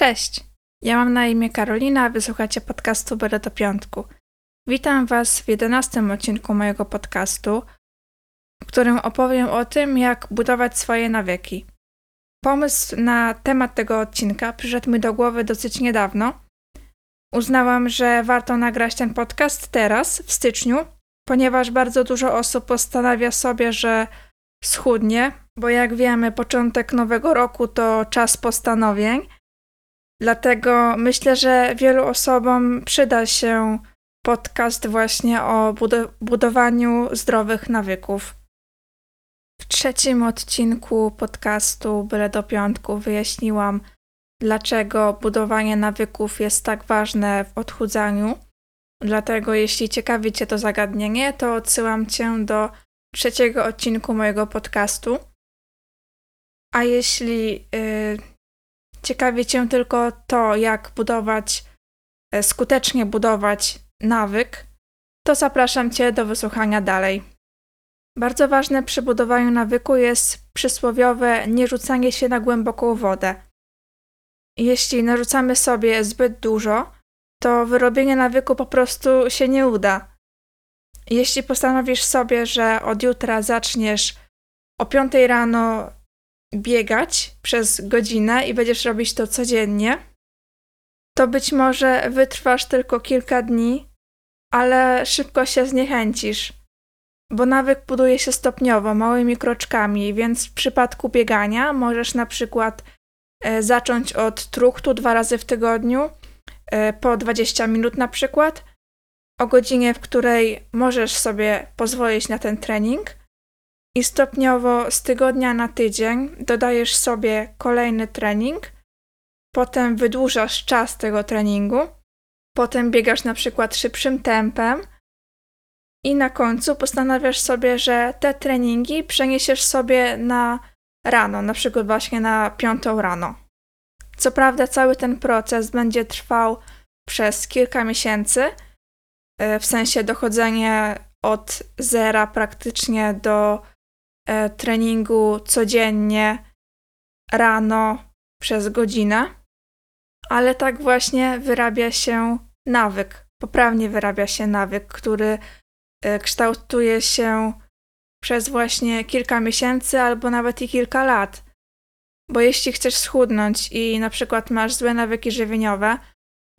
Cześć! Ja mam na imię Karolina, wysłuchacie podcastu Byle do Piątku. Witam Was w jedenastym odcinku mojego podcastu, w którym opowiem o tym, jak budować swoje nawyki. Pomysł na temat tego odcinka przyszedł mi do głowy dosyć niedawno. Uznałam, że warto nagrać ten podcast teraz, w styczniu, ponieważ bardzo dużo osób postanawia sobie, że schudnie, bo jak wiemy, początek nowego roku to czas postanowień – Dlatego myślę, że wielu osobom przyda się podcast właśnie o budowaniu zdrowych nawyków. W trzecim odcinku podcastu Byle do Piątku wyjaśniłam, dlaczego budowanie nawyków jest tak ważne w odchudzaniu. Dlatego, jeśli ciekawi Cię to zagadnienie, to odsyłam Cię do trzeciego odcinku mojego podcastu. A jeśli yy, ciekawi Cię tylko to, jak budować, e, skutecznie budować nawyk, to zapraszam Cię do wysłuchania dalej. Bardzo ważne przy budowaniu nawyku jest przysłowiowe nie rzucanie się na głęboką wodę. Jeśli narzucamy sobie zbyt dużo, to wyrobienie nawyku po prostu się nie uda. Jeśli postanowisz sobie, że od jutra zaczniesz o 5 rano biegać przez godzinę i będziesz robić to codziennie, to być może wytrwasz tylko kilka dni, ale szybko się zniechęcisz, bo nawyk buduje się stopniowo, małymi kroczkami, więc w przypadku biegania możesz na przykład e, zacząć od truchtu dwa razy w tygodniu, e, po 20 minut na przykład, o godzinie, w której możesz sobie pozwolić na ten trening, i stopniowo z tygodnia na tydzień dodajesz sobie kolejny trening, potem wydłużasz czas tego treningu, potem biegasz na przykład szybszym tempem i na końcu postanawiasz sobie, że te treningi przeniesiesz sobie na rano, na przykład właśnie na piątą rano. Co prawda cały ten proces będzie trwał przez kilka miesięcy, e, w sensie dochodzenie od zera praktycznie do treningu codziennie rano przez godzinę, ale tak właśnie wyrabia się nawyk, poprawnie wyrabia się nawyk, który e, kształtuje się przez właśnie kilka miesięcy albo nawet i kilka lat. Bo jeśli chcesz schudnąć i na przykład masz złe nawyki żywieniowe,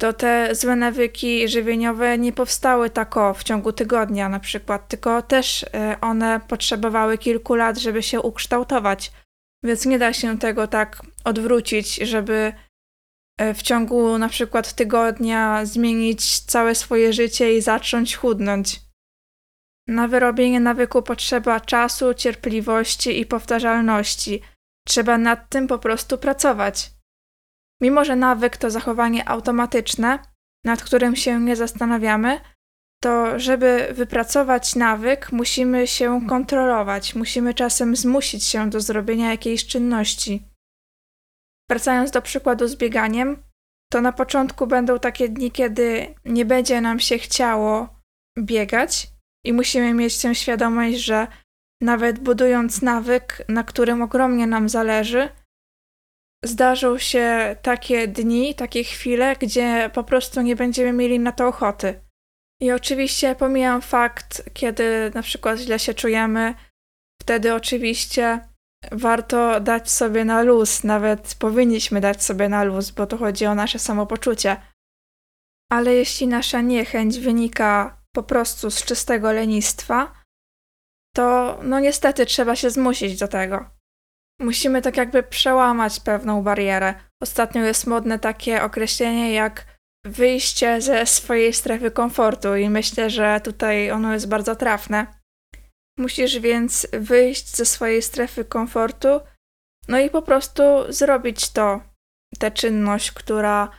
to te złe nawyki żywieniowe nie powstały tako w ciągu tygodnia na przykład, tylko też e, one potrzebowały kilku lat, żeby się ukształtować. Więc nie da się tego tak odwrócić, żeby e, w ciągu na przykład tygodnia zmienić całe swoje życie i zacząć chudnąć. Na wyrobienie nawyku potrzeba czasu, cierpliwości i powtarzalności. Trzeba nad tym po prostu pracować. Mimo, że nawyk to zachowanie automatyczne, nad którym się nie zastanawiamy, to żeby wypracować nawyk, musimy się kontrolować, musimy czasem zmusić się do zrobienia jakiejś czynności. Wracając do przykładu z bieganiem, to na początku będą takie dni, kiedy nie będzie nam się chciało biegać i musimy mieć tę świadomość, że nawet budując nawyk, na którym ogromnie nam zależy, zdarzą się takie dni, takie chwile, gdzie po prostu nie będziemy mieli na to ochoty. I oczywiście pomijam fakt, kiedy na przykład źle się czujemy, wtedy oczywiście warto dać sobie na luz, nawet powinniśmy dać sobie na luz, bo to chodzi o nasze samopoczucie. Ale jeśli nasza niechęć wynika po prostu z czystego lenistwa, to no niestety trzeba się zmusić do tego. Musimy tak jakby przełamać pewną barierę. Ostatnio jest modne takie określenie jak wyjście ze swojej strefy komfortu i myślę, że tutaj ono jest bardzo trafne. Musisz więc wyjść ze swojej strefy komfortu, no i po prostu zrobić to, tę czynność, która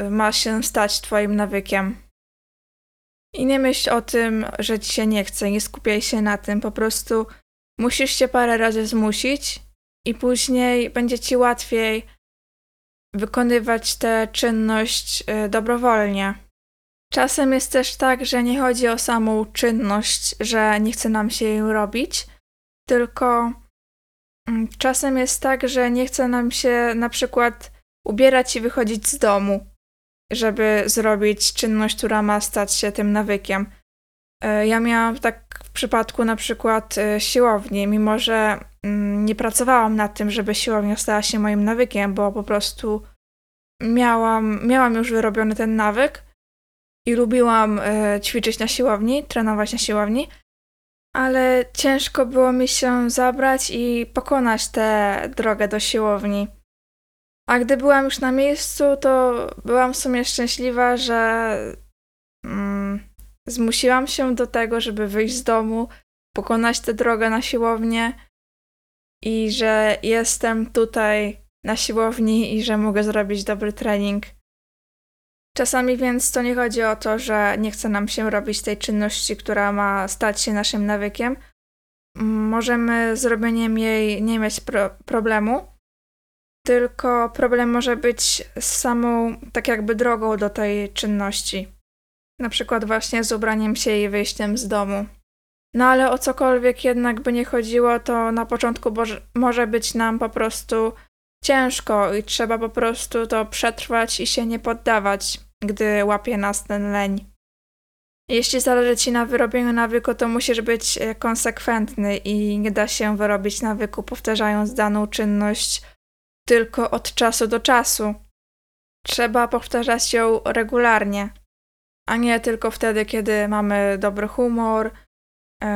y, ma się stać Twoim nawykiem. I nie myśl o tym, że ci się nie chce, nie skupiaj się na tym, po prostu musisz się parę razy zmusić i później będzie ci łatwiej wykonywać tę czynność y, dobrowolnie. Czasem jest też tak, że nie chodzi o samą czynność, że nie chce nam się jej robić, tylko mm, czasem jest tak, że nie chce nam się na przykład ubierać i wychodzić z domu, żeby zrobić czynność, która ma stać się tym nawykiem. E, ja miałam tak w przypadku na przykład e, siłowni, mimo że mm, nie pracowałam nad tym, żeby siłownia stała się moim nawykiem, bo po prostu miałam, miałam już wyrobiony ten nawyk i lubiłam e, ćwiczyć na siłowni, trenować na siłowni, ale ciężko było mi się zabrać i pokonać tę drogę do siłowni. A gdy byłam już na miejscu, to byłam w sumie szczęśliwa, że mm, zmusiłam się do tego, żeby wyjść z domu, pokonać tę drogę na siłownię i że jestem tutaj na siłowni i że mogę zrobić dobry trening. Czasami więc to nie chodzi o to, że nie chce nam się robić tej czynności, która ma stać się naszym nawykiem. Możemy z robieniem jej nie mieć pro problemu, tylko problem może być z samą, tak jakby drogą do tej czynności. Na przykład właśnie z ubraniem się i wyjściem z domu. No ale o cokolwiek jednak by nie chodziło, to na początku może być nam po prostu ciężko i trzeba po prostu to przetrwać i się nie poddawać, gdy łapie nas ten leń. Jeśli zależy ci na wyrobieniu nawyku, to musisz być e, konsekwentny i nie da się wyrobić nawyku powtarzając daną czynność tylko od czasu do czasu. Trzeba powtarzać ją regularnie, a nie tylko wtedy, kiedy mamy dobry humor, yy,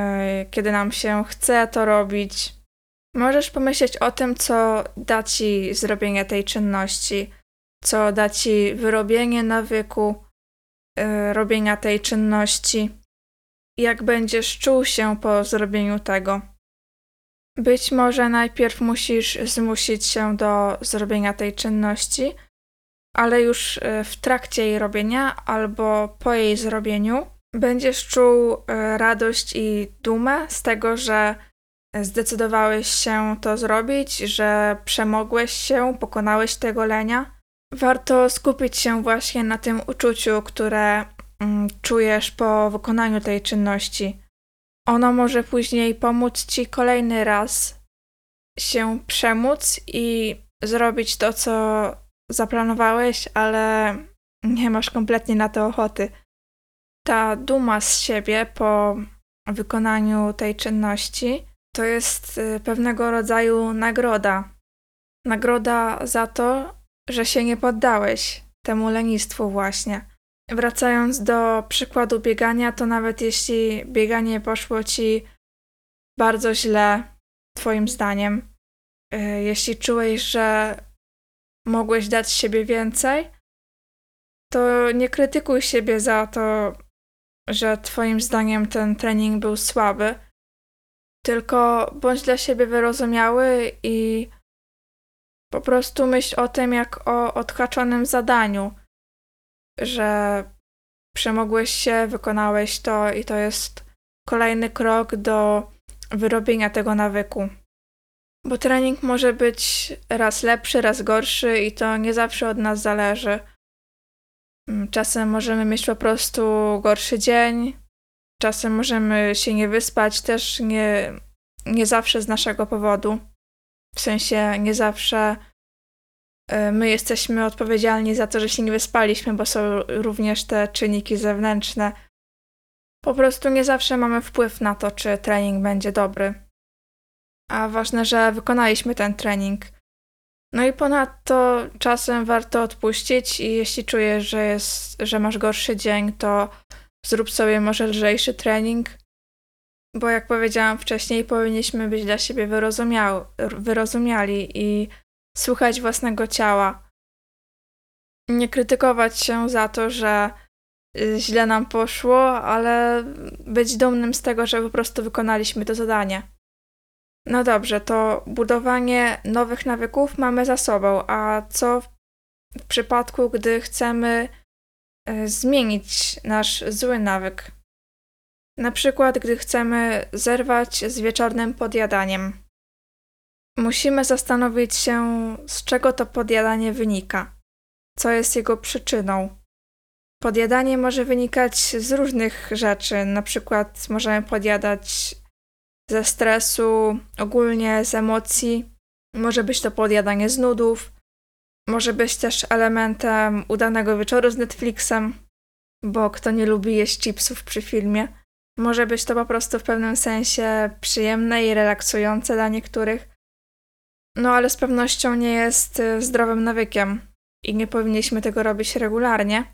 kiedy nam się chce to robić. Możesz pomyśleć o tym, co da ci zrobienie tej czynności, co da ci wyrobienie nawyku yy, robienia tej czynności, jak będziesz czuł się po zrobieniu tego. Być może najpierw musisz zmusić się do zrobienia tej czynności, ale już y, w trakcie jej robienia albo po jej zrobieniu będziesz czuł y, radość i dumę z tego, że zdecydowałeś się to zrobić, że przemogłeś się, pokonałeś tego lenia. Warto skupić się właśnie na tym uczuciu, które mm, czujesz po wykonaniu tej czynności. Ono może później pomóc ci kolejny raz się przemóc i zrobić to, co zaplanowałeś, ale nie masz kompletnie na to ochoty. Ta duma z siebie po wykonaniu tej czynności to jest y, pewnego rodzaju nagroda. Nagroda za to, że się nie poddałeś temu lenistwu właśnie. Wracając do przykładu biegania, to nawet jeśli bieganie poszło ci bardzo źle, Twoim zdaniem, y, jeśli czułeś, że mogłeś dać siebie więcej, to nie krytykuj siebie za to, że Twoim zdaniem ten trening był słaby, tylko bądź dla siebie wyrozumiały i po prostu myśl o tym jak o odhaczonym zadaniu, że przemogłeś się, wykonałeś to i to jest kolejny krok do wyrobienia tego nawyku. Bo trening może być raz lepszy, raz gorszy i to nie zawsze od nas zależy. Mm, czasem możemy mieć po prostu gorszy dzień, czasem możemy się nie wyspać, też nie, nie zawsze z naszego powodu. W sensie nie zawsze e, my jesteśmy odpowiedzialni za to, że się nie wyspaliśmy, bo są również te czynniki zewnętrzne. Po prostu nie zawsze mamy wpływ na to, czy trening będzie dobry a ważne, że wykonaliśmy ten trening. No i ponadto czasem warto odpuścić i jeśli czujesz, że, jest, że masz gorszy dzień, to zrób sobie może lżejszy trening, bo jak powiedziałam wcześniej, powinniśmy być dla siebie wyrozumiali i słuchać własnego ciała. Nie krytykować się za to, że źle nam poszło, ale być dumnym z tego, że po prostu wykonaliśmy to zadanie. No dobrze, to budowanie nowych nawyków mamy za sobą, a co w przypadku, gdy chcemy e, zmienić nasz zły nawyk? Na przykład, gdy chcemy zerwać z wieczornym podjadaniem. Musimy zastanowić się, z czego to podjadanie wynika, co jest jego przyczyną. Podjadanie może wynikać z różnych rzeczy, na przykład możemy podjadać ze stresu, ogólnie z emocji. Może być to podjadanie z nudów, Może być też elementem udanego wieczoru z Netflixem, bo kto nie lubi jeść chipsów przy filmie. Może być to po prostu w pewnym sensie przyjemne i relaksujące dla niektórych. No ale z pewnością nie jest y, zdrowym nawykiem i nie powinniśmy tego robić regularnie.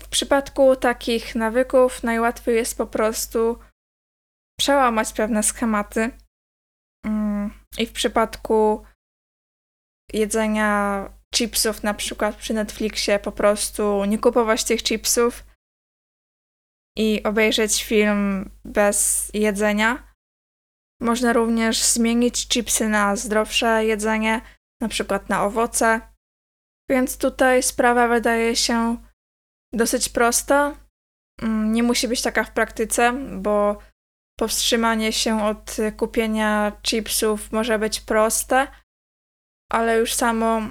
W przypadku takich nawyków najłatwiej jest po prostu przełamać pewne schematy. Mm, I w przypadku jedzenia chipsów, na przykład przy Netflixie, po prostu nie kupować tych chipsów i obejrzeć film bez jedzenia. Można również zmienić chipsy na zdrowsze jedzenie, na przykład na owoce. Więc tutaj sprawa wydaje się dosyć prosta. Mm, nie musi być taka w praktyce, bo powstrzymanie się od kupienia chipsów może być proste, ale już samo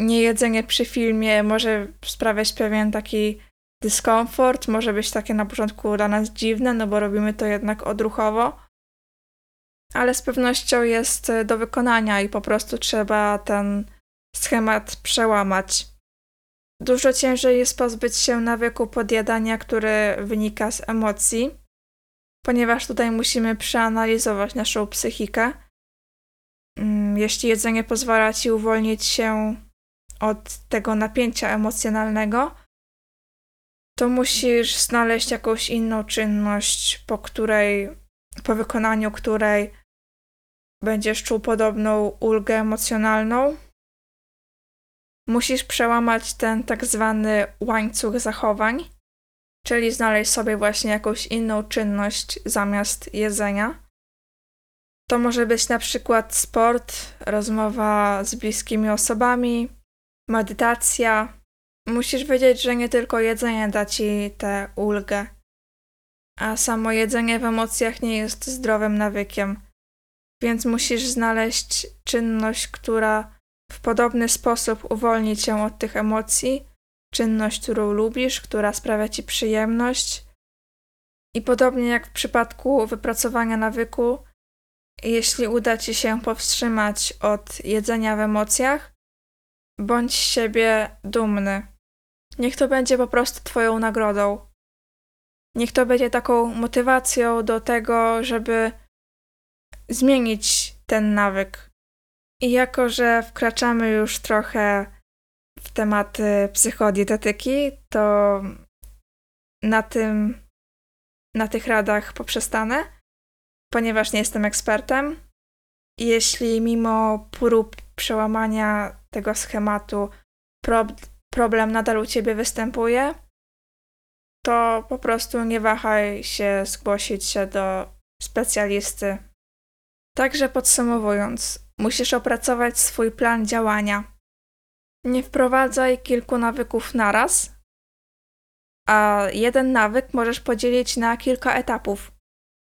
niejedzenie przy filmie może sprawiać pewien taki dyskomfort, może być takie na początku dla nas dziwne, no bo robimy to jednak odruchowo, ale z pewnością jest do wykonania i po prostu trzeba ten schemat przełamać. Dużo ciężej jest pozbyć się nawyku podjadania, który wynika z emocji, ponieważ tutaj musimy przeanalizować naszą psychikę. Mm, jeśli jedzenie pozwala ci uwolnić się od tego napięcia emocjonalnego, to musisz znaleźć jakąś inną czynność, po której, po wykonaniu której będziesz czuł podobną ulgę emocjonalną. Musisz przełamać ten tak zwany łańcuch zachowań, czyli znaleźć sobie właśnie jakąś inną czynność zamiast jedzenia. To może być na przykład sport, rozmowa z bliskimi osobami, medytacja. Musisz wiedzieć, że nie tylko jedzenie da ci tę ulgę, a samo jedzenie w emocjach nie jest zdrowym nawykiem, więc musisz znaleźć czynność, która w podobny sposób uwolni cię od tych emocji, czynność, którą lubisz, która sprawia ci przyjemność. I podobnie jak w przypadku wypracowania nawyku, jeśli uda ci się powstrzymać od jedzenia w emocjach, bądź z siebie dumny. Niech to będzie po prostu Twoją nagrodą. Niech to będzie taką motywacją do tego, żeby zmienić ten nawyk. I jako, że wkraczamy już trochę w tematy psychodietetyki, to na tym, na tych radach poprzestanę, ponieważ nie jestem ekspertem. Jeśli mimo prób przełamania tego schematu problem nadal u ciebie występuje, to po prostu nie wahaj się zgłosić się do specjalisty. Także podsumowując, musisz opracować swój plan działania. Nie wprowadzaj kilku nawyków naraz, a jeden nawyk możesz podzielić na kilka etapów,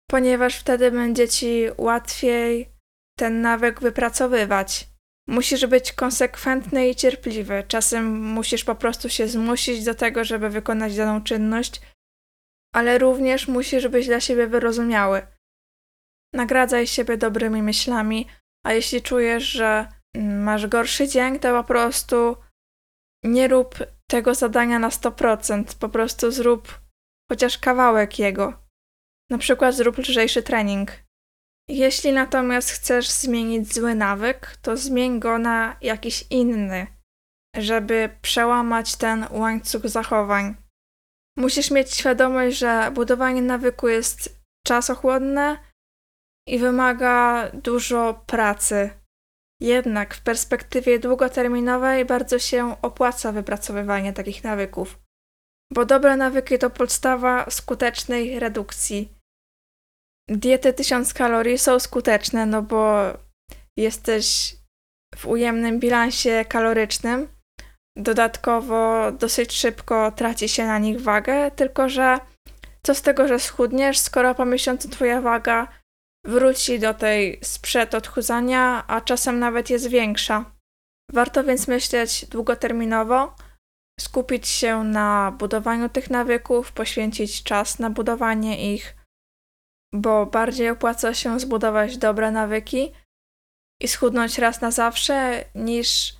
ponieważ wtedy będzie ci łatwiej ten nawyk wypracowywać. Musisz być konsekwentny i cierpliwy. Czasem musisz po prostu się zmusić do tego, żeby wykonać daną czynność, ale również musisz być dla siebie wyrozumiały. Nagradzaj siebie dobrymi myślami, a jeśli czujesz, że masz gorszy dzień, to po prostu nie rób tego zadania na 100%, po prostu zrób chociaż kawałek jego. Na przykład zrób lżejszy trening. Jeśli natomiast chcesz zmienić zły nawyk, to zmień go na jakiś inny, żeby przełamać ten łańcuch zachowań. Musisz mieć świadomość, że budowanie nawyku jest czasochłonne i wymaga dużo pracy. Jednak w perspektywie długoterminowej bardzo się opłaca wypracowywanie takich nawyków, bo dobre nawyki to podstawa skutecznej redukcji diety 1000 kalorii są skuteczne, no bo jesteś w ujemnym bilansie kalorycznym. Dodatkowo dosyć szybko traci się na nich wagę, tylko że co z tego, że schudniesz, skoro po miesiącu twoja waga wróci do tej sprzed odchudzania, a czasem nawet jest większa. Warto więc myśleć długoterminowo, skupić się na budowaniu tych nawyków, poświęcić czas na budowanie ich, bo bardziej opłaca się zbudować dobre nawyki i schudnąć raz na zawsze, niż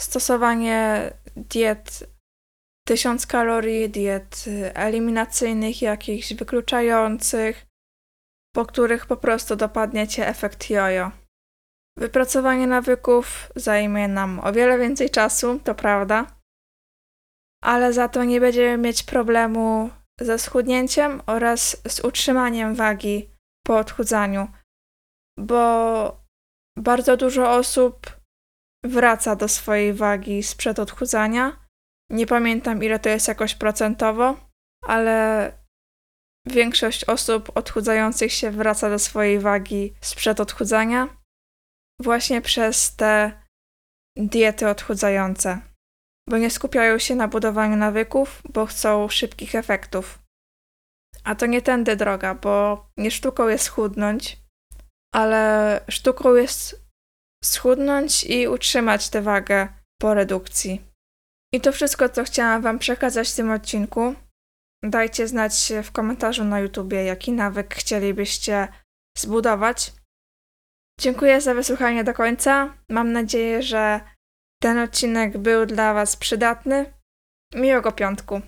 stosowanie diet 1000 kalorii, diet eliminacyjnych, jakichś wykluczających, po których po prostu dopadnie cię efekt jojo. Wypracowanie nawyków zajmie nam o wiele więcej czasu, to prawda, ale za to nie będziemy mieć problemu ze schudnięciem oraz z utrzymaniem wagi po odchudzaniu, bo bardzo dużo osób wraca do swojej wagi sprzed odchudzania. Nie pamiętam ile to jest jakoś procentowo, ale większość osób odchudzających się wraca do swojej wagi sprzed odchudzania właśnie przez te diety odchudzające, bo nie skupiają się na budowaniu nawyków, bo chcą szybkich efektów. A to nie tędy droga, bo nie sztuką jest chudnąć, ale sztuką jest schudnąć i utrzymać tę wagę po redukcji. I to wszystko, co chciałam Wam przekazać w tym odcinku. Dajcie znać w komentarzu na YouTubie, jaki nawyk chcielibyście zbudować. Dziękuję za wysłuchanie do końca. Mam nadzieję, że ten odcinek był dla Was przydatny. Miłego piątku.